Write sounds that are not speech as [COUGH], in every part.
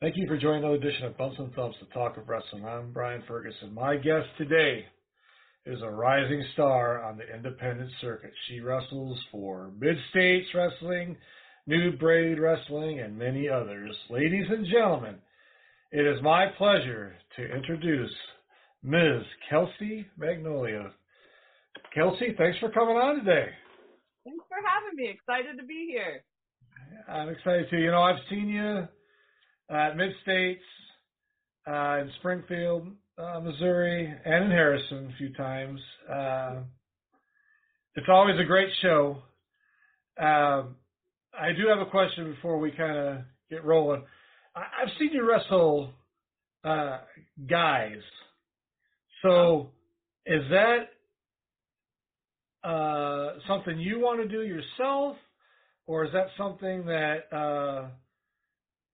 Thank you for joining another edition of Bumps and Thumps, the talk of wrestling. I'm Brian Ferguson. My guest today is a rising star on the independent circuit. She wrestles for Mid States Wrestling, New Braid Wrestling, and many others. Ladies and gentlemen, it is my pleasure to introduce Ms. Kelsey Magnolia. Kelsey, thanks for coming on today. Thanks for having me. Excited to be here. I'm excited too. You know, I've seen you at Mid States, uh, in Springfield, uh, Missouri, and in Harrison a few times. Uh, it's always a great show. Um, I do have a question before we kind of get rolling. I, have seen you wrestle uh, guys. So is that uh, something you want to do yourself, or is that something that uh,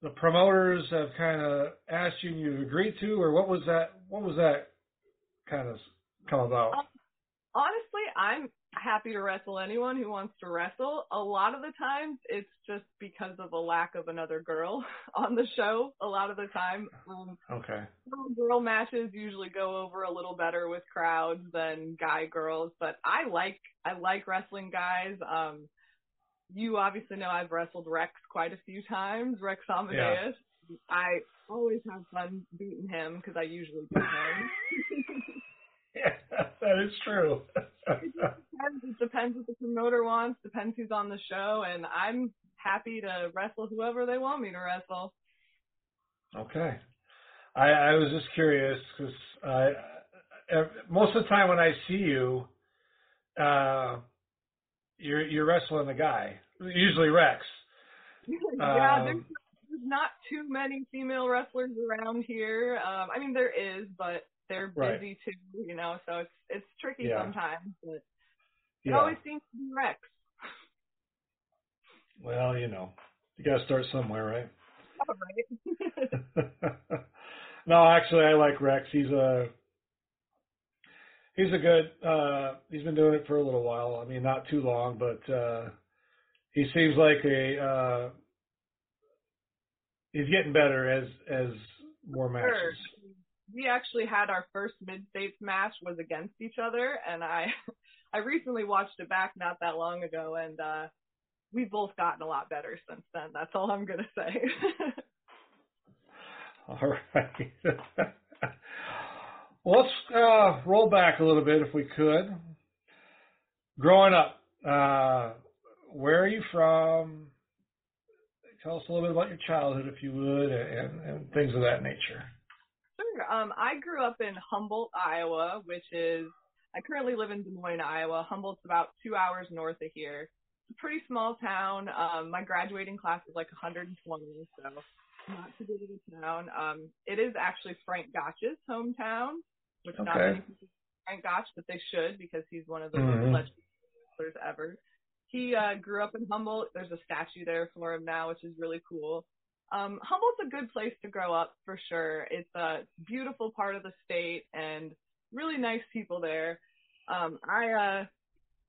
the promoters have kind of asked you and you agreed to, or what was that? What was that kind of come about? Um, honestly, I'm happy to wrestle anyone who wants to wrestle. A lot of the times, it's just because of a lack of another girl [LAUGHS] on the show. A lot of the time, um, okay, girl matches usually go over a little better with crowds than guy girls. But I like I like wrestling guys. Um, you obviously know I've wrestled Rex quite a few times, Rex Amadeus. Yeah. I always have fun beating him because I usually beat him. [LAUGHS] yeah, that is true. [LAUGHS] it, depends. it depends what the promoter wants, depends who's on the show, and I'm happy to wrestle whoever they want me to wrestle. Okay. I, I was just curious because I, most of the time when I see you, uh, you're you're wrestling a guy, usually Rex. [LAUGHS] yeah, um, there's, there's not too many female wrestlers around here. Um, I mean, there is, but they're busy right. too, you know. So it's it's tricky yeah. sometimes, but it yeah. always seems to be Rex. Well, you know, you got to start somewhere, right? [LAUGHS] All right. [LAUGHS] no, actually, I like Rex. He's a he's a good. Uh, he's been doing it for a little while. I mean, not too long, but uh, he seems like a. Uh, he's getting better as as more matches. Sure. We actually had our first mid states match was against each other, and I [LAUGHS] I recently watched it back not that long ago, and uh, we've both gotten a lot better since then. That's all I'm gonna say. [LAUGHS] all right. [LAUGHS] Well, let's uh, roll back a little bit if we could. Growing up, uh, where are you from? Tell us a little bit about your childhood, if you would, and, and things of that nature. Sure. Um, I grew up in Humboldt, Iowa, which is I currently live in Des Moines, Iowa. Humboldt's about two hours north of here. It's a pretty small town. Um, my graduating class is like 120, so not too big of a town. Um, it is actually Frank Gotch's hometown which okay. not many people Frank Gotch, but they should because he's one of the mm-hmm. most wrestlers ever. He uh, grew up in Humboldt. There's a statue there for him now, which is really cool. Um, Humboldt's a good place to grow up for sure. It's a beautiful part of the state and really nice people there. Um, I uh,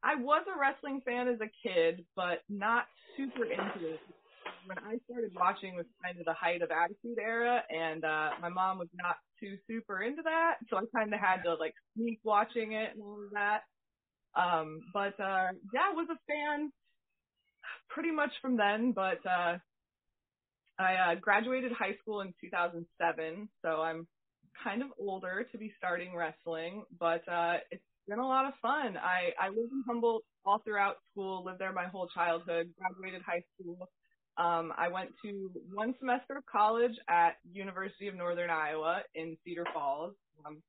I was a wrestling fan as a kid, but not super into it when I started watching was kind of the height of Attitude Era, and uh, my mom was not too super into that, so I kind of had to like sneak watching it and all of that. Um, but uh, yeah, was a fan pretty much from then. But uh, I uh, graduated high school in 2007, so I'm kind of older to be starting wrestling, but uh, it's been a lot of fun. I I lived in Humboldt all throughout school, lived there my whole childhood, graduated high school um, I went to one semester of college at University of Northern Iowa in Cedar Falls. Um,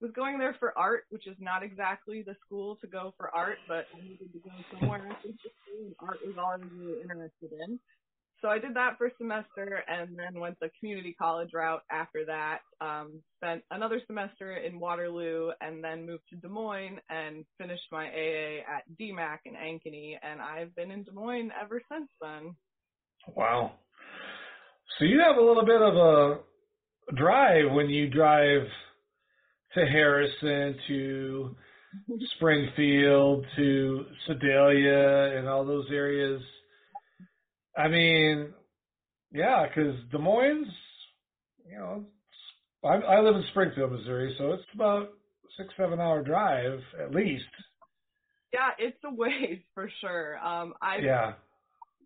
was going there for art, which is not exactly the school to go for art, but I needed to go somewhere [LAUGHS] and art was all I was really interested in. so I did that for a semester and then went the community college route after that. Um, spent another semester in Waterloo and then moved to Des Moines and finished my AA at DMACC in Ankeny. And I've been in Des Moines ever since then. Wow. So you have a little bit of a drive when you drive to Harrison, to Springfield, to Sedalia, and all those areas. I mean, yeah, because Des Moines, you know, I, I live in Springfield, Missouri, so it's about six, seven hour drive at least. Yeah, it's a ways for sure. Um, I'm Yeah.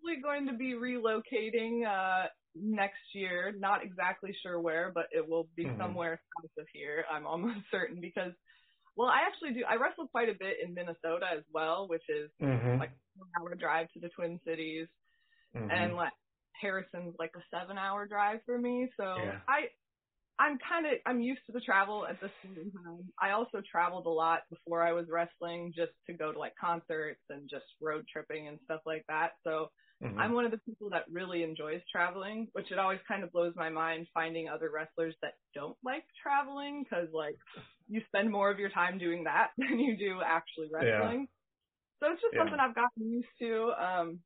probably going to be relocating uh, next year. Not exactly sure where, but it will be Mhm. somewhere south of here. I'm [LAUGHS] almost certain because, well, I actually do. I wrestle quite a bit in Minnesota as well, which is Mm-hmm. like a four-hour drive to the Twin Cities, mm-hmm. and like Harrison's like a seven-hour drive for me. So Yeah. I. I'm kind of I'm used to the travel at this point in time. I also traveled a lot before I was wrestling, just to go to like concerts and just road tripping and stuff like that. So Mhm. I'm one of the people that really enjoys traveling, which it always kind of blows my mind finding other wrestlers that don't like traveling because like you spend more of your time doing that [LAUGHS] than you do actually wrestling. So it's just Yeah. something I've gotten used to. Um,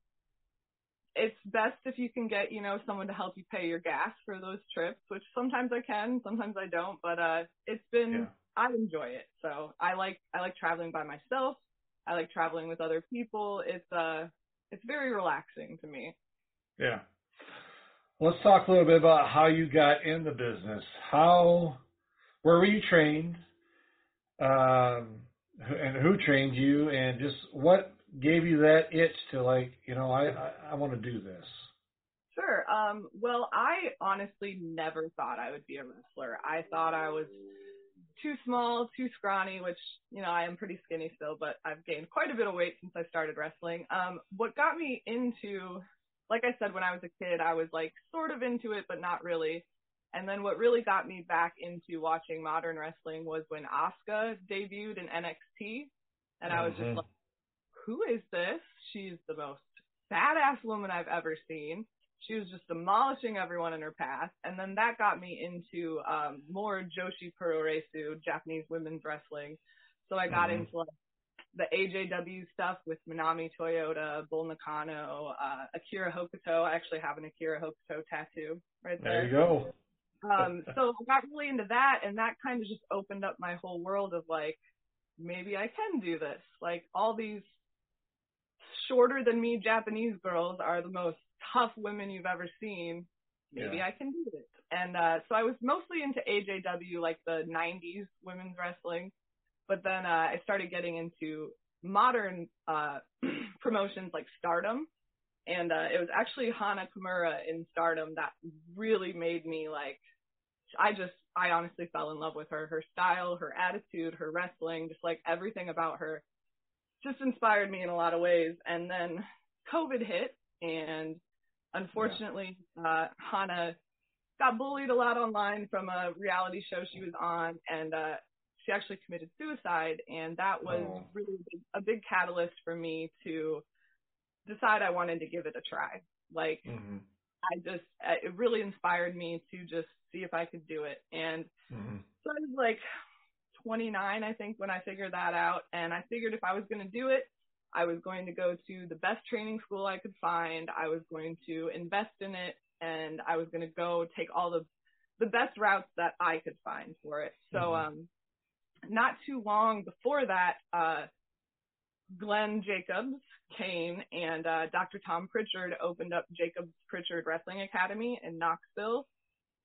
it's best if you can get, you know, someone to help you pay your gas for those trips, which sometimes I can, sometimes I don't, but uh it's been Yeah. I enjoy it. So I like I like traveling by myself. I like traveling with other people. It's uh it's very relaxing to me. Yeah. Let's talk a little bit about how you got in the business. How, where were you trained? Um, and who trained you? And just what gave you that itch to like, you know, I, I, I want to do this. Sure. Um, well, I honestly never thought I would be a wrestler. I thought I was too small, too scrawny, which, you know, I am pretty skinny still, but I've gained quite a bit of weight since I started wrestling. Um, what got me into, like I said, when I was a kid, I was like sort of into it, but not really. And then what really got me back into watching modern wrestling was when Asuka debuted in NXT. And I was just like, who is this? She's the most badass woman I've ever seen. She was just demolishing everyone in her path. And then that got me into um, more Joshi Puroresu, Japanese women's wrestling. So I got Mhm. into like the AJW stuff with Minami Toyota, Bull Nakano, uh, Akira Hokuto. I actually have an Akira Hokuto tattoo right there. There you go. Um, so I got really into that, and that kind of just opened up my whole world of like, maybe I can do this. Like all these shorter than me Japanese girls are the most tough women you've ever seen. Maybe Yeah. I can do it. And uh, so I was mostly into AJW, like the '90s women's wrestling, but then uh, I started getting into modern uh, [CLEARS THROAT] promotions like Stardom. And uh, it was actually Hana Kimura in Stardom that really made me like, I just, I honestly fell in love with her. Her style, her attitude, her wrestling, just like everything about her just inspired me in a lot of ways. And then COVID hit, and unfortunately, uh, Hana got bullied a lot online from a reality show she was on, and uh, she actually committed suicide. And that was Oh. really a big, catalyst for me to decide I wanted to give it a try. Like, hmm I just, uh, it really inspired me to just see if I could do it. And hmm so I was like 29, I think, when I figured that out. And I figured if I was going to do it, I was going to go to the best training school I could find. I was going to invest in it, and I was going to go take all the the best routes that I could find for it. So, Mhm. um, not too long before that, uh, Glenn Jacobs came and uh, Dr. Tom Pritchard opened up Jacobs Pritchard Wrestling Academy in Knoxville,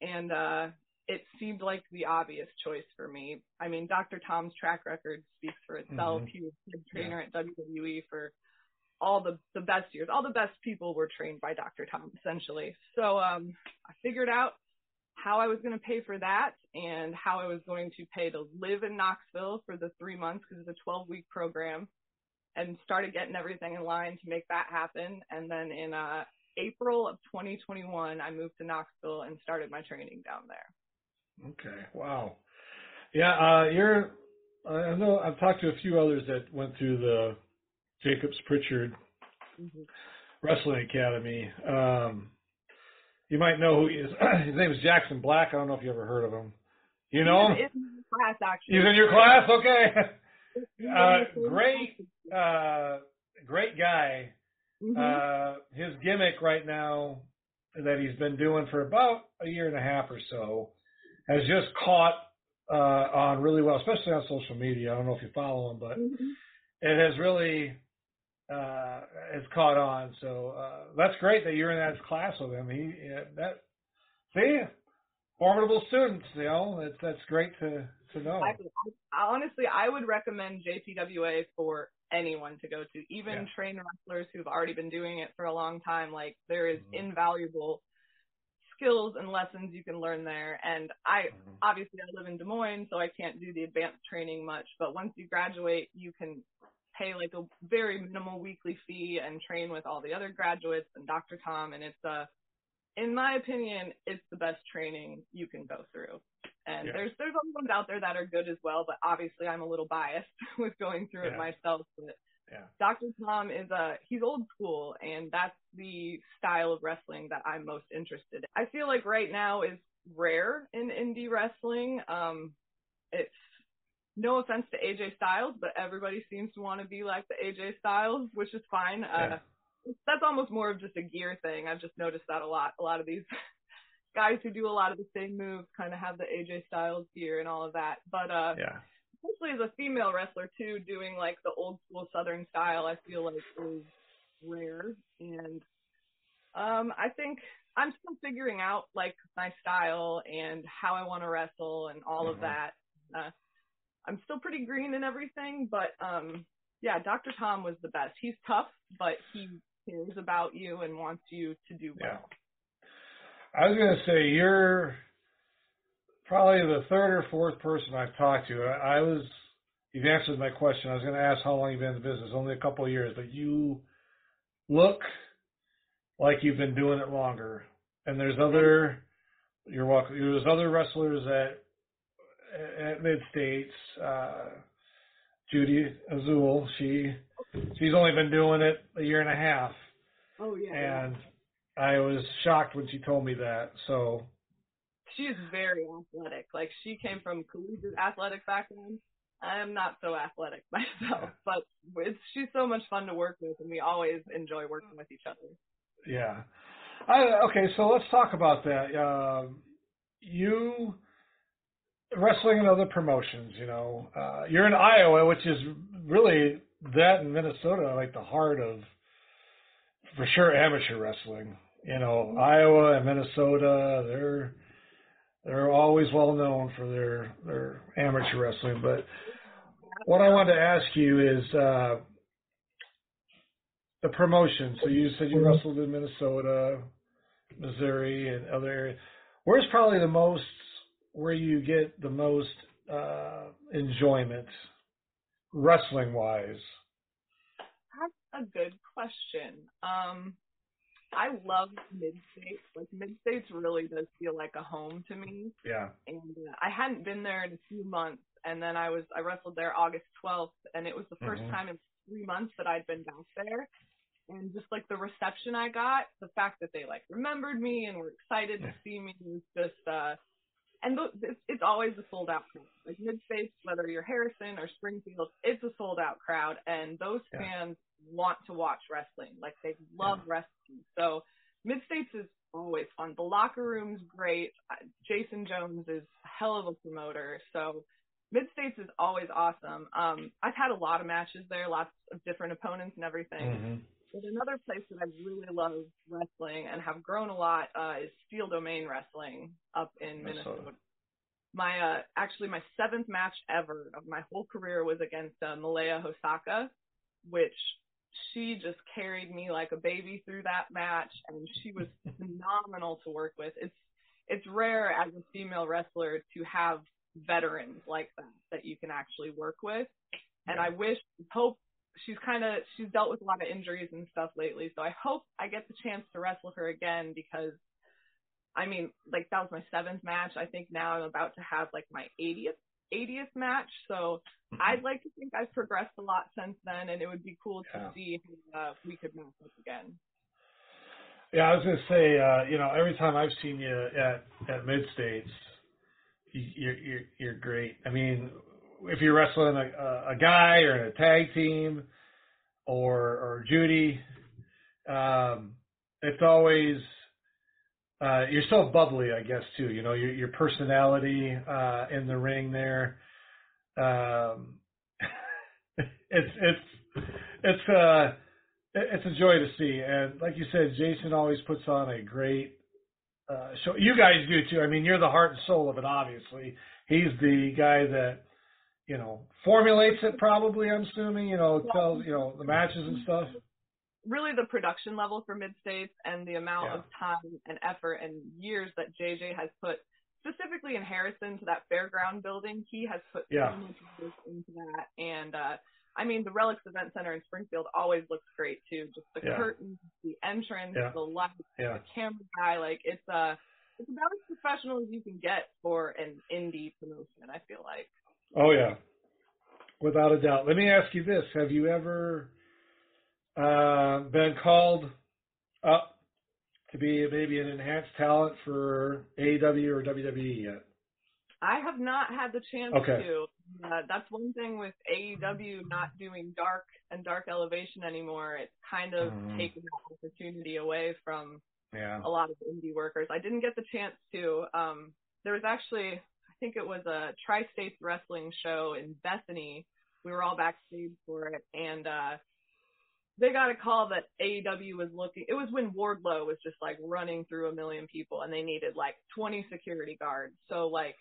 and uh, it seemed like the obvious choice for me. I mean, Dr. Tom's track record speaks for itself. Mhm. He was head trainer at WWE for all the the best years. All the best people were trained by Dr. Tom, essentially. So um, I figured out how I was going to pay for that and how I was going to pay to live in Knoxville for the three months because it's a 12 week program and started getting everything in line to make that happen. And then in uh, April of 2021, I moved to Knoxville and started my training down there. Okay. Wow. Yeah. Uh, you're, I know I've talked to a few others that went through the Jacobs Pritchard Mm-hmm. Wrestling Academy. Um, you might know who he is. [CLEARS THROAT] His name is Jackson Black. I don't know if you ever heard of him. You know him? He's in class actually. He's in your class? Okay. [LAUGHS] Uh, great, uh, great guy. Mhm. Uh, his gimmick right now that he's been doing for about a year and a half or so has just caught uh, on really well, especially on social media. I don't know if you follow him, but Mhm. it has really uh, has caught on. So uh, that's great that you're in that class with him. He yeah, that see formidable students. You know that's that's great to to know. I, honestly, I would recommend JPWA for anyone to go to, even Yeah. trained wrestlers who've already been doing it for a long time. Like there is Mhm. invaluable skills and lessons you can learn there. And I Mhm. obviously I live in Des Moines, so I can't do the advanced training much. But once you graduate, you can pay like a very minimal weekly fee and train with all the other graduates and Dr. Tom. And it's a, in my opinion, it's the best training you can go through. And Yeah. there's there's other ones out there that are good as well, but obviously I'm a little biased [LAUGHS] with going through Yeah. it myself. But Yeah. Dr. Tom is a he's old school, and that's the style of wrestling that I'm most interested in. I feel like right now is rare in indie wrestling. Um, it's no offense to AJ Styles, but everybody seems to want to be like the AJ Styles, which is fine. Yeah. Uh, that's almost more of just a gear thing. I've just noticed that a lot. A lot of these [LAUGHS] guys who do a lot of the same moves kind of have the AJ Styles gear and all of that. But uh, Yeah. Especially as a female wrestler too, doing like the old school Southern style, I feel like is rare. And um, I think I'm still figuring out like my style and how I want to wrestle and all Mhm. of that. Uh, I'm still pretty green and everything, but um, yeah, Dr. Tom was the best. He's tough, but he cares about you and wants you to do Yeah. well. I was gonna say you're probably the third or fourth person I've talked to. I, I was you've answered my question. I was gonna ask how long you've been in the business. Only a couple of years, but you look like you've been doing it longer. And there's other you're welcome. There's other wrestlers at at Mid States. Uh, Judy Azul, she she's only been doing it a year and a half Oh yeah. and I was shocked when she told me that. So she's very athletic. Like she came from collegiate athletic background. I am not so athletic [LAUGHS] myself, but it's she's so much fun to work with, and we always enjoy working with each other. yeah, I, okay. So let's talk about that. Um, you wrestling in other promotions. You know, uh, you're in Iowa, which is really that in Minnesota, like the heart of for sure amateur wrestling. You know, Iowa and Minnesota, they're always well known for their their amateur wrestling. But what I wanted to ask you is uh, the promotion. So you said you wrestled in Minnesota, Missouri, and other areas. Where's probably the most where you get the most uh, enjoyment wrestling wise? That's a good question. Um, I love mid states. Like mid states really does feel like a home to me. Yeah. and uh, I hadn't been there in a few months. And then I was I wrestled there August 12th, and it was the 1st Mhm. time in three months that I'd been back there. And just like the reception I got, the fact that they like remembered me and were excited to see me was just. uh and th- it's, it's always a sold out crowd. Like mid states, whether you're Harrison or Springfield, it's a sold out crowd, and those Yeah. fans want to watch wrestling. Like they love wrestling. So mid states is always fun. The locker room's great. Jason Jones is a hell of a promoter. So mid states is always awesome. Um, I've had a lot of matches there, lots of different opponents and everything. hmm But another place that I really love wrestling and have grown a lot uh, is Steel Domain Wrestling up in Minnesota. Minnesota. My uh, actually my seventh match ever of my whole career was against uh, Malia Hosaka, which she just carried me like a baby through that match, and she was phenomenal to work with. It's it's rare as a female wrestler to have veterans like that that you can actually work with, and I wish hope she's kind of she's dealt with a lot of injuries and stuff lately, so I hope I get the chance to wrestle her again because I mean, like that was my seventh match. I think now I'm about to have like my 80th 80th match, so I'd like to think I've progressed a lot since then, and it would be cool to see if uh, we could match up again. Yeah, I was gonna say, uh, you know, every time I've seen you at at Mid States, you, you're you're you're great. I mean, if you're wrestling a a guy or in a tag team, or or Judy, um, it's always uh, you're so bubbly, I guess too. You know, your your personality uh, in the ring there. Um, [LAUGHS] it's it's it's uh it's a joy to see, and like you said, Jason always puts on a great uh, show. You guys do too. I mean, you're the heart and soul of it. Obviously, he's the guy that you know formulates it. Probably, I'm assuming. You know, tells you know the matches and stuff really the production level for Mid States and the amount yeah. of time and effort and years that JJ has put specifically in Harrison to that fairground building. He has put yeah. so much into that. And uh I mean the Relics Event Center in Springfield always looks great too. Just the yeah. curtains, the entrance, yeah. the lights, yeah. the camera guy, like it's uh it's about as professional as you can get for an indie promotion, I feel like. Oh yeah. Without a doubt. Let me ask you this. Have you ever uh, been called up to be maybe an enhanced talent for AEW or WWE yet? I have not had the chance okay. to. Uh, that's one thing with AEW not doing dark and dark elevation anymore. It's kind of mm. taken the opportunity away from yeah. a lot of indie workers. I didn't get the chance to. Um, there was actually, I think it was a Tri-States Wrestling show in Bethany. We were all backstage for it, and uh, they got a call that AEW was looking. It was when Wardlow was just like running through a million people, and they needed like 20 security guards. So like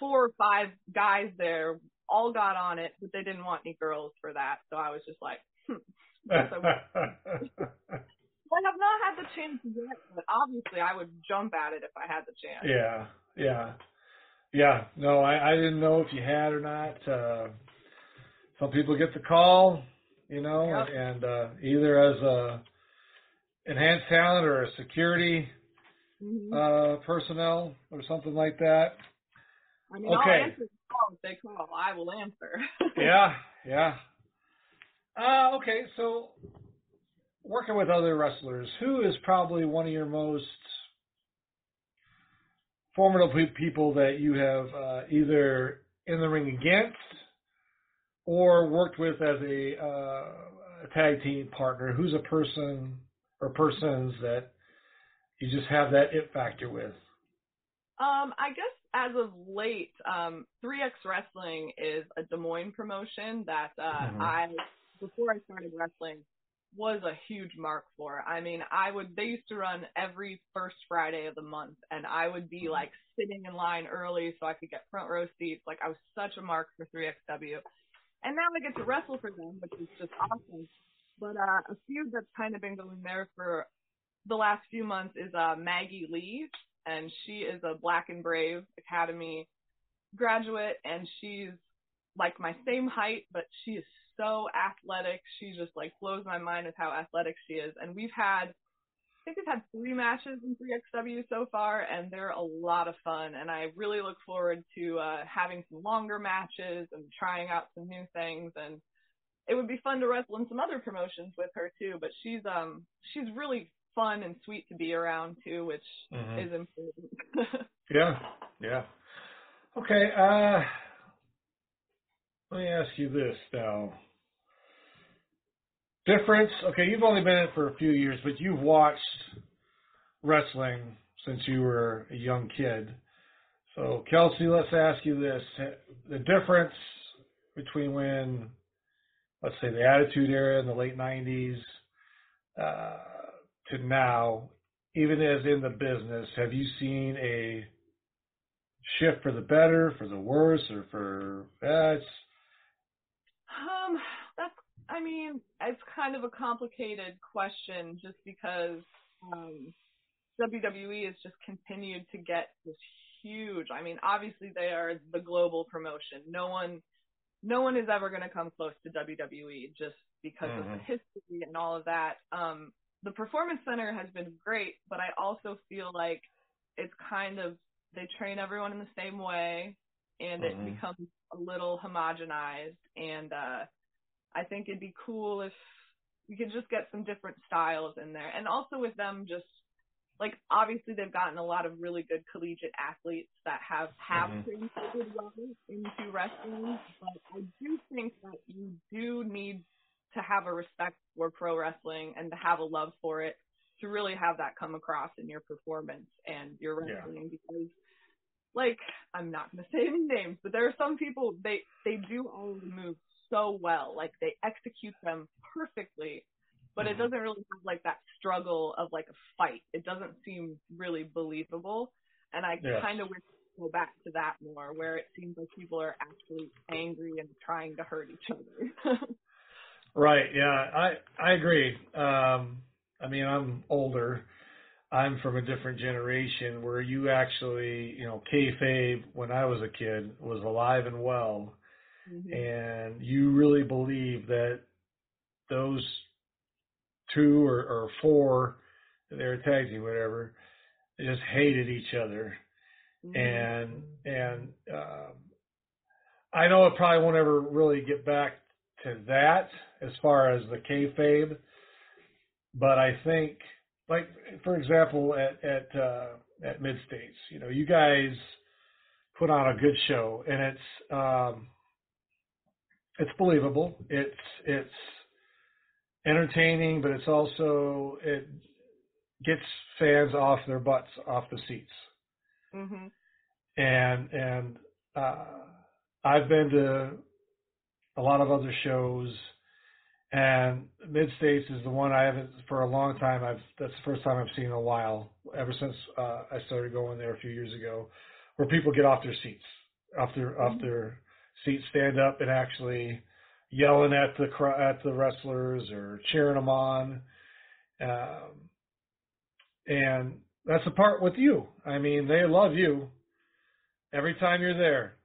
four or five guys there all got on it, but they didn't want any girls for that. So I was just like, hmm. [LAUGHS] I have not had the chance yet, but obviously I would jump at it if I had the chance. Yeah, yeah, yeah. No, I, I didn't know if you had or not. Uh, some people get the call, you know, yep. and uh, either as a enhanced talent or a security mm-hmm. uh, personnel or something like that. I mean, okay. I'll answer the call if they call. I will answer. [LAUGHS] yeah, yeah. Uh, okay, so working with other wrestlers, who is probably one of your most formidable people that you have uh, either in the ring against or worked with as a, uh, a tag team partner? Who's a person or persons that you just have that it factor with? Um, I guess as of late, um, 3X Wrestling is a Des Moines promotion that uh, mm-hmm. I, before I started wrestling, was a huge mark for. I mean, I would they used to run every first Friday of the month, and I would be like sitting in line early so I could get front row seats. Like I was such a mark for 3XW. And now I get to wrestle for them, which is just awesome. But uh, a feud that's kind of been going there for the last few months is uh, Maggie Lee, and she is a Black and Brave Academy graduate, and she's like my same height, but she is so athletic. She just like blows my mind with how athletic she is. And we've had think we've had three matches in 3XW so far, and they're a lot of fun. And I really look forward to uh, having some longer matches and trying out some new things. And it would be fun to wrestle in some other promotions with her too. But she's um she's really fun and sweet to be around too, which mm-hmm. is important. [LAUGHS] yeah, yeah. Okay. Uh, let me ask you this now difference? Okay, you've only been in it for a few years, but you've watched wrestling since you were a young kid. So, Kelsey, let's ask you this: the difference between when, let's say, the Attitude Era in the late '90s uh, to now, even as in the business, have you seen a shift for the better, for the worse, or for it's um I mean, it's kind of a complicated question just because um, WWE has just continued to get this huge. I mean, obviously they are the global promotion. No one, no one is ever going to come close to WWE just because mm-hmm. of the mm-hmm. history and all of that. Um, the Performance Center has been great, but I also feel like it's kind of they train everyone in the same way, and mm-hmm. it becomes a little homogenized and. uh I think it'd be cool if we could just get some different styles in there. And also with them just like obviously they've gotten a lot of really good collegiate athletes that have have Mhm. translated well into wrestling, but I do think that you do need to have a respect for pro wrestling and to have a love for it to really have that come across in your performance and your Yeah. wrestling because like I'm not gonna [LAUGHS] say any names, but there are some people they they do all the moves so well, like they execute them perfectly, but it Mhm. doesn't really have like that struggle of like a fight. It doesn't seem really believable, and I Yes. kind of wish to go back to that more, where it seems like people are actually angry and trying to hurt each other. [LAUGHS] Right. Yeah. I I agree. Um, I mean, I'm older. I'm from a different generation where you actually, you know, kayfabe when I was a kid was alive and well, Mhm. and you really believe that those two or, or four, they were tag team, whatever, they just hated each other Mhm. and and um, I know it probably won't ever really get back to that as far as the kayfabe, but I think, like for example, at at uh, at Mid States, you know, you guys put on a good show, and it's um, it's believable. It's it's entertaining, but it's also it gets fans off their butts, off the seats Mm-hmm. and and uh, I've been to a lot of other shows, and Mid States is the one I haven't for a long time. I've that's the first time I've seen in a while, ever since uh, I started going there a few years ago, where people get off their seats, off their off their seats, stand up, and actually yelling at the at the wrestlers or cheering them on. Um, and that's the part with you. I mean, they love you every time you're there.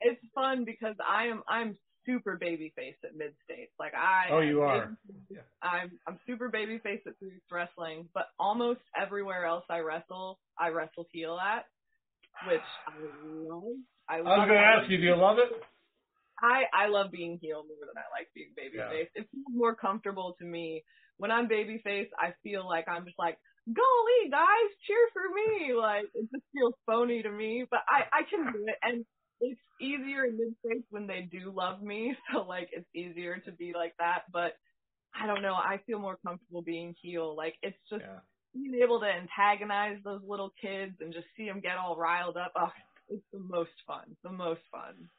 it's fun because I am I'm super baby face at mid states. Like I Oh, you are. I'm I'm super baby face at Boots Wrestling, but almost everywhere else I wrestle, I wrestle heel at, which I love. I, I was going to ask you, do you love it? I I love being heel more than I like being baby Yeah. It feels more comfortable to me. When I'm baby face, I feel like I'm just like, golly, guys, cheer for me. Like it just feels phony to me, but I I can do it, and it's easier in mid face when they do love me. [LAUGHS] So like it's easier to be like that, but. I don't know. I feel more comfortable being heel. Like it's just Yeah. being able to antagonize those little kids and just see them get all riled up. Oh, it's the most fun. The most fun.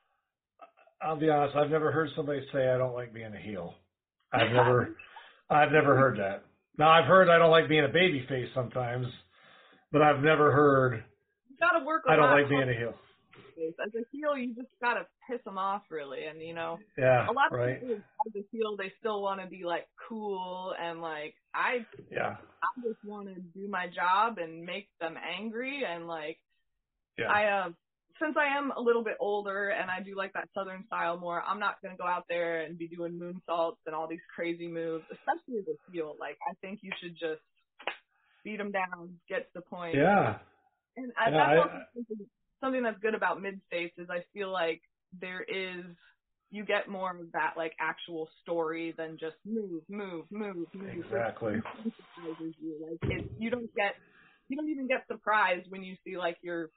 I'll be honest. I've never heard somebody say I don't like being a heel. [LAUGHS] I've never, I've never heard that. Now I've heard I don't like being a baby face sometimes, but I've never heard You gotta work. I don't like being a heel. As a heel, you just gotta piss them off, really. And you know, Yeah. a lot of Right. people as a heel, they still want to be like cool and like I, Yeah. I just want to do my job and make them angry and like Yeah. I uh since I am a little bit older and I do like that southern style more, I'm not gonna go out there and be doing moonsaults and all these crazy moves, especially with heel. Like I think you should just beat them down, get to the point. yeah. And I, Yeah, that's I- also something, something that's good about mid states is I feel like there is you get more of that like actual story than just move, move, move, move. Exactly. It emphasizes you. Like it, you don't get you don't even get surprised when you see like your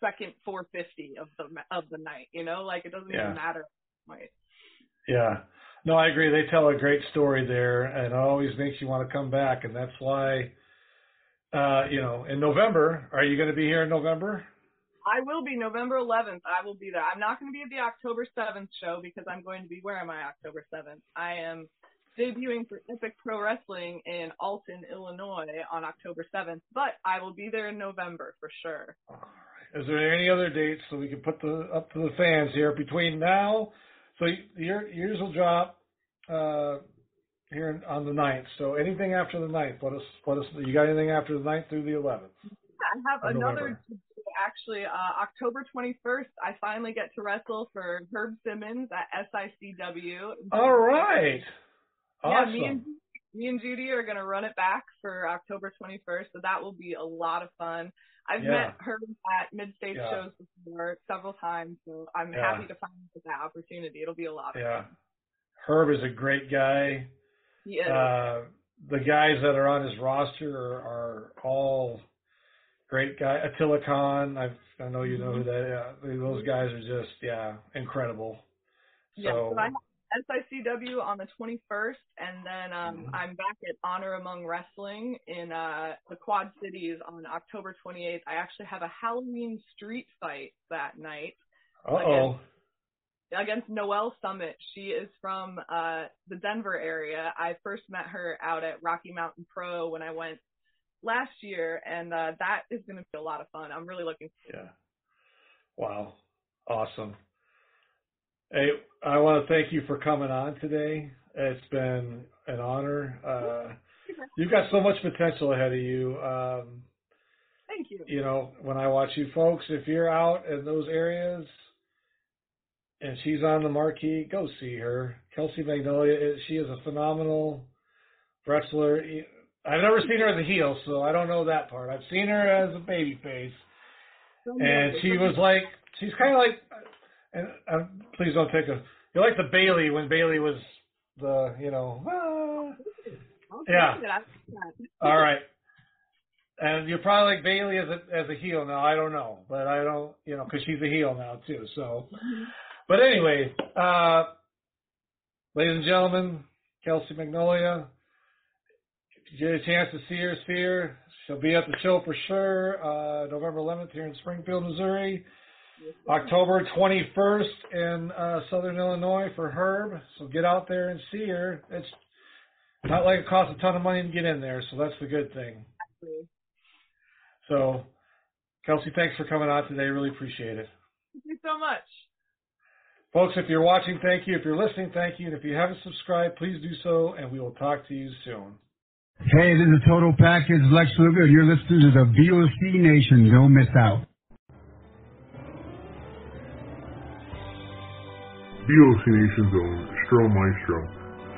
second 450 of the of the night. You know, like it doesn't Yeah. even matter. Right. Yeah. No, I agree. They tell a great story there, and it always makes you want to come back. And that's why, uh, you know, in November, are you going to be here in November? I will be November 11th. I will be there. I'm not going to be at the October 7th show because I'm going to be where am I October 7th? I am debuting for Epic Pro Wrestling in Alton, Illinois on October 7th, but I will be there in November for sure. Is there any other dates so we can put the up to the fans here between now? So your yours will drop uh, here on the 9th. So anything after the 9th, what is what is you got anything after the 9th through the 11th? I have another actually uh, October 21st. I finally get to wrestle for Herb Simmons at SICW. All right. Yeah, Awesome. me and me and Judy are gonna run it back for October 21st, so that will be a lot of fun. I've Yeah. met her at mid state Yeah. shows before several times, so I'm Yeah. happy to find that opportunity. It'll be a lot of yeah. fun. Herb is a great guy. Yeah. Uh, the guys that are on his roster are, are all great guys. Attila Khan, I I know you know who that. Yeah, those guys are just yeah incredible. yeah. So So I have SICW on the 21st, and then um, Mhm. I'm back at Honor Among Wrestling in uh, the Quad Cities on October 28th. I actually have a Halloween street fight that night. uh oh. against Noelle Summit. She is from uh, the Denver area. I first met her out at Rocky Mountain Pro when I went last year, and uh, that is going to be a lot of fun. I'm really looking. Yeah. Wow. Awesome. Hey, I want to thank you for coming on today. It's been an honor. Uh, [LAUGHS] you've got so much potential ahead of you. Um, Thank you. you know, when I watch you folks, if you're out in those areas and she's on the marquee, go see her. Kelsey Magnolia, is- she is a phenomenal wrestler. I've never seen her as a heel, so I don't know that part. I've seen her as a baby face, and she was like, she's kind of like, and uh, please don't take a, you're like the Bayley when Bayley was the, you know, ah. Yeah. good. I like that. All right. And you're probably like Bayley as a as a heel now. I don't know, but I don't, you know, because she's a heel now too. So, but anyway, uh, ladies and gentlemen, Kelsey Magnolia. If you get a chance to see her, see her. She'll be at the show for sure. Uh, November 11th here in Springfield, Missouri. October 21st in uh, Southern Illinois for Herb. So get out there and see her. It's not like it costs a ton of money to get in there, so that's the good thing. So, Kelsey, thanks for coming on today. Really appreciate it. Thank you so much. Folks, if you're watching, thank you. If you're listening, thank you. And if you haven't subscribed, please do so, and we will talk to you soon. Hey, this is Total Package Lex Luger, and you're listening to the VOC Nation. Don't miss out. VOC Nation's own Stro Maestro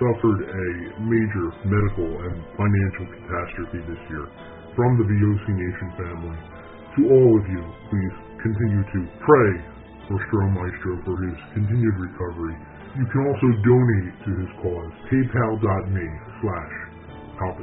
suffered a major medical and financial catastrophe this year. From the VOC Nation family, to all of you, please continue to pray for Stro Maestro for his continued recovery. You can also donate to his cause, paypal.me slash Papa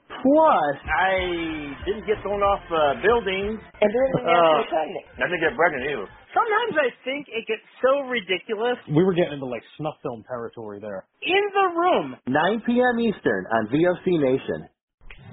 Plus, I didn't get thrown off uh, buildings. And during the Uh, national pregnant. I didn't get pregnant either. Sometimes I think it gets so ridiculous. We were getting into like snuff film territory there. In the Room, 9 p.m. Eastern on VOC Nation.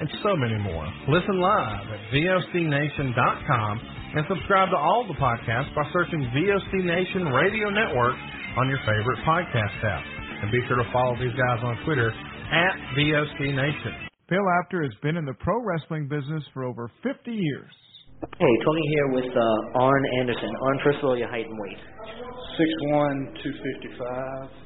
and so many more. Listen live at VOCNation.com and subscribe to all the podcasts by searching VOC Nation Radio Network on your favorite podcast app. And be sure to follow these guys on Twitter at VOC Nation. Bill Apter has been in the pro wrestling business for over 50 years. Hey, Tony here with uh, Arn Anderson. Arn, first of all, your height and weight. 6'1", 255.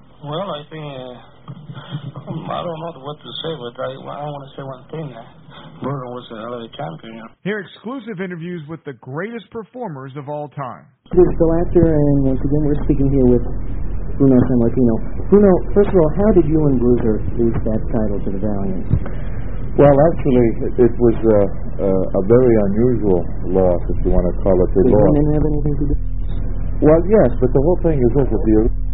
Well, I think uh, I don't know what to say, but I, I want to say one thing. Uh, Bruno was a hell of a champion. You? Hear exclusive interviews with the greatest performers of all time. This is Bill Apter, and once again, we're speaking here with Bruno Sammartino. Bruno, first of all, how did you and Bruiser lose that title to the Valiants? Well, actually, it, it was a, a, a very unusual loss, if you want to call it a Did loss. women have anything to do? Well, yes, but the whole thing is this: that the